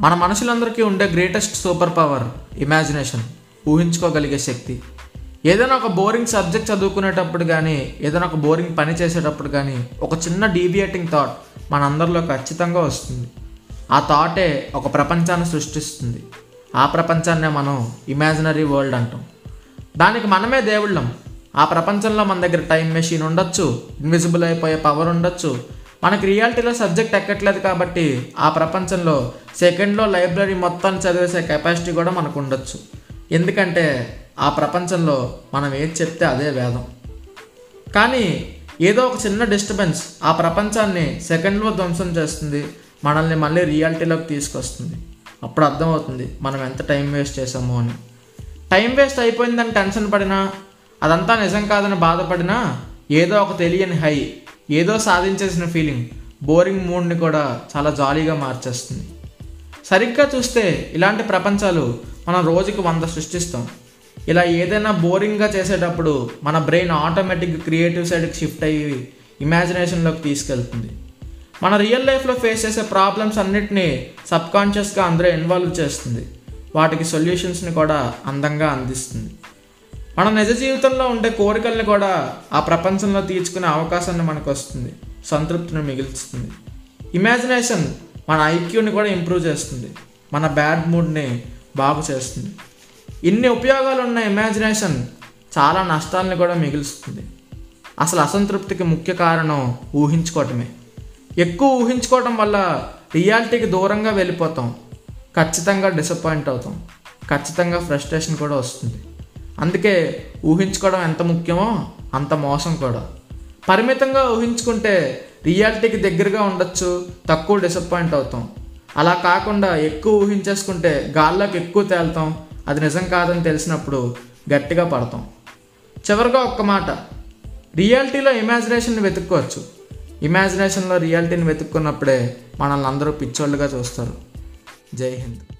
మన మనుషులందరికీ ఉండే గ్రేటెస్ట్ సూపర్ పవర్ ఇమాజినేషన్ ఊహించుకోగలిగే శక్తి. ఏదైనా ఒక బోరింగ్ సబ్జెక్ట్ చదువుకునేటప్పుడు కానీ ఏదైనా ఒక బోరింగ్ పని చేసేటప్పుడు కానీ ఒక చిన్న డీవియేటింగ్ థాట్ మనందరిలో ఖచ్చితంగా వస్తుంది. ఆ థాటే ఒక ప్రపంచాన్ని సృష్టిస్తుంది. ఆ ప్రపంచాన్నే మనం ఇమాజినరీ వరల్డ్ అంటాం. దానికి మనమే దేవుళ్ళం. ఆ ప్రపంచంలో మన దగ్గర టైం మెషిన్ ఉండొచ్చు ఇన్విజిబుల్ అయిపోయే పవర్ ఉండొచ్చు మనకి రియాలిటీలో సబ్జెక్ట్ ఎక్కట్లేదు కాబట్టి ఆ ప్రపంచంలో సెకండ్లో లైబ్రరీ మొత్తాన్ని చదివేసే కెపాసిటీ కూడా మనకు ఉండొచ్చు. ఎందుకంటే ఆ ప్రపంచంలో మనం ఏది చెప్తే అదే వేదం. కానీ ఏదో ఒక చిన్న డిస్టర్బెన్స్ ఆ ప్రపంచాన్ని సెకండ్లో ధ్వంసం చేస్తుంది మనల్ని మళ్ళీ రియాలిటీలోకి తీసుకొస్తుంది. అప్పుడు అర్థమవుతుంది మనం ఎంత టైం వేస్ట్ చేసామో అని. టైం వేస్ట్ అయిపోయిందని టెన్షన్ పడినా అదంతా నిజం కాదని బాధపడినా ఏదో ఒక తెలియని హై ఏదో సాధించేసిన ఫీలింగ్ బోరింగ్ మూడ్ని కూడా చాలా జాలీగా మార్చేస్తుంది. సరిగ్గా చూస్తే ఇలాంటి ప్రపంచాలు మనం రోజుకి వంద సృష్టిస్తాం. ఇలా ఏదైనా బోరింగ్గా చేసేటప్పుడు మన బ్రెయిన్ ఆటోమేటిక్గా క్రియేటివ్ సైడ్కి షిఫ్ట్ అయ్యి ఇమాజినేషన్లోకి తీసుకెళ్తుంది. మన రియల్ లైఫ్లో ఫేస్ చేసే ప్రాబ్లమ్స్ అన్నిటినీ సబ్కాన్షియస్గా అందరూ ఇన్వాల్వ్ చేస్తుంది. వాటికి సొల్యూషన్స్ని కూడా అందంగా అందిస్తుంది. మన నిజ జీవితంలో ఉండే కోరికల్ని కూడా ఆ ప్రపంచంలో తీర్చుకునే అవకాశాన్ని మనకు వస్తుంది సంతృప్తిని మిగులుస్తుంది. ఇమాజినేషన్ మన ఐక్యూని కూడా ఇంప్రూవ్ చేస్తుంది. మన బ్యాడ్ మూడ్ని బాగు చేస్తుంది. ఇన్ని ఉపయోగాలు ఉన్న ఇమాజినేషన్ చాలా నష్టాలని కూడా మిగులుస్తుంది. అసలు అసంతృప్తికి ముఖ్య కారణం ఊహించుకోవటమే. ఎక్కువ ఊహించుకోవటం వల్ల రియాలిటీకి దూరంగా వెళ్ళిపోతాం. ఖచ్చితంగా డిసప్పాయింట్ అవుతాం. ఖచ్చితంగా ఫ్రస్ట్రేషన్ కూడా వస్తుంది. అందుకే ఊహించుకోవడం ఎంత ముఖ్యమో అంత మోసం కూడా. పరిమితంగా ఊహించుకుంటే రియాలిటీకి దగ్గరగా ఉండొచ్చు తక్కువ డిసప్పాయింట్ అవుతాం. అలా కాకుండా ఎక్కువ ఊహించేసుకుంటే గాల్లోకి ఎక్కువ తేలుతాం. అది నిజం కాదని తెలిసినప్పుడు గట్టిగా పడతాం. చివరిగా ఒక్క మాట. రియాలిటీలో ఇమాజినేషన్ని వెతుక్కోవచ్చు. ఇమాజినేషన్లో రియాలిటీని వెతుక్కున్నప్పుడే మనల్ని అందరూ పిచ్చోళ్ళుగా చూస్తారు. జై హింద్.